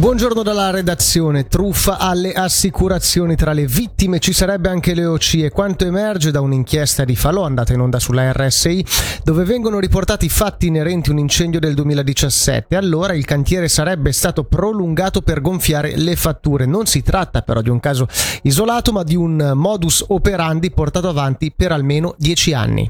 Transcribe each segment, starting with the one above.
Buongiorno dalla redazione. Truffa alle assicurazioni. Tra le vittime ci sarebbe anche l'EOC e quanto emerge da un'inchiesta di Falò andata in onda sulla RSI dove vengono riportati fatti inerenti a un incendio del 2017. Allora il cantiere sarebbe stato prolungato per gonfiare le fatture. Non si tratta però di un caso isolato ma di un modus operandi portato avanti per almeno dieci anni.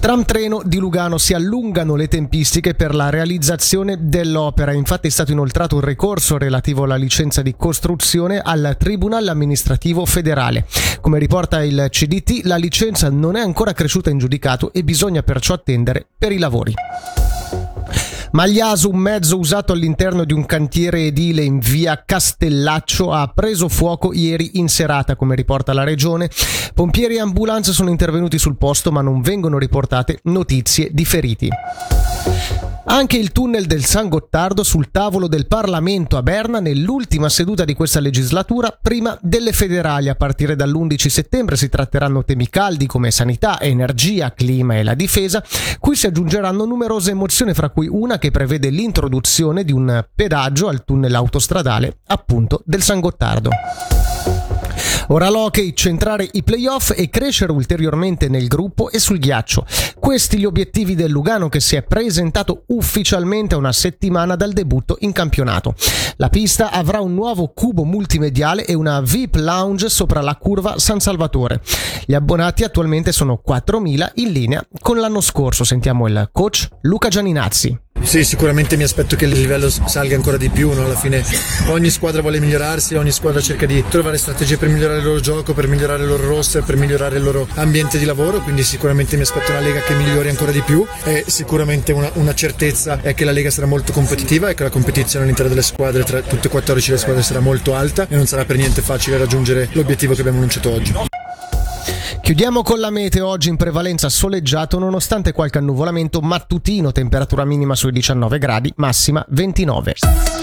Tram treno di Lugano si allungano le tempistiche per la realizzazione dell'opera. Infatti è stato inoltrato un ricorso relativo alla licenza di costruzione al Tribunale amministrativo federale. Come riporta il CDT, la licenza non è ancora cresciuta in giudicato e bisogna perciò attendere per i lavori. Magliaso, un mezzo usato all'interno di un cantiere edile in via Castellaccio, ha preso fuoco ieri in serata, come riporta la regione. Pompieri e ambulanze sono intervenuti sul posto, ma non vengono riportate notizie di feriti. Anche il tunnel del San Gottardo sul tavolo del Parlamento a Berna nell'ultima seduta di questa legislatura prima delle federali. A partire dall'11 settembre si tratteranno temi caldi come sanità, energia, clima e la difesa, cui si aggiungeranno numerose emozioni fra cui una che prevede l'introduzione di un pedaggio al tunnel autostradale appunto del San Gottardo. Ora l'hockey, centrare i playoff e crescere ulteriormente nel gruppo e sul ghiaccio. Questi gli obiettivi del Lugano che si è presentato ufficialmente una settimana dal debutto in campionato. La pista avrà un nuovo cubo multimediale e una VIP lounge sopra la curva San Salvatore. Gli abbonati attualmente sono 4.000 in linea con l'anno scorso. Sentiamo il coach Luca Gianinazzi. Sì, sicuramente mi aspetto che il livello salga ancora di più, no? alla fine ogni squadra vuole migliorarsi, ogni squadra cerca di trovare strategie per migliorare il loro gioco, per migliorare il loro roster, per migliorare il loro ambiente di lavoro, quindi sicuramente mi aspetto una Lega che migliori ancora di più e sicuramente una, una certezza è che la Lega sarà molto competitiva e che la competizione all'interno delle squadre, tra tutte e 14 le squadre sarà molto alta e non sarà per niente facile raggiungere l'obiettivo che abbiamo annunciato oggi. Chiudiamo con la meteo oggi in prevalenza soleggiato nonostante qualche annuvolamento mattutino, temperatura minima sui 19 gradi, massima 29.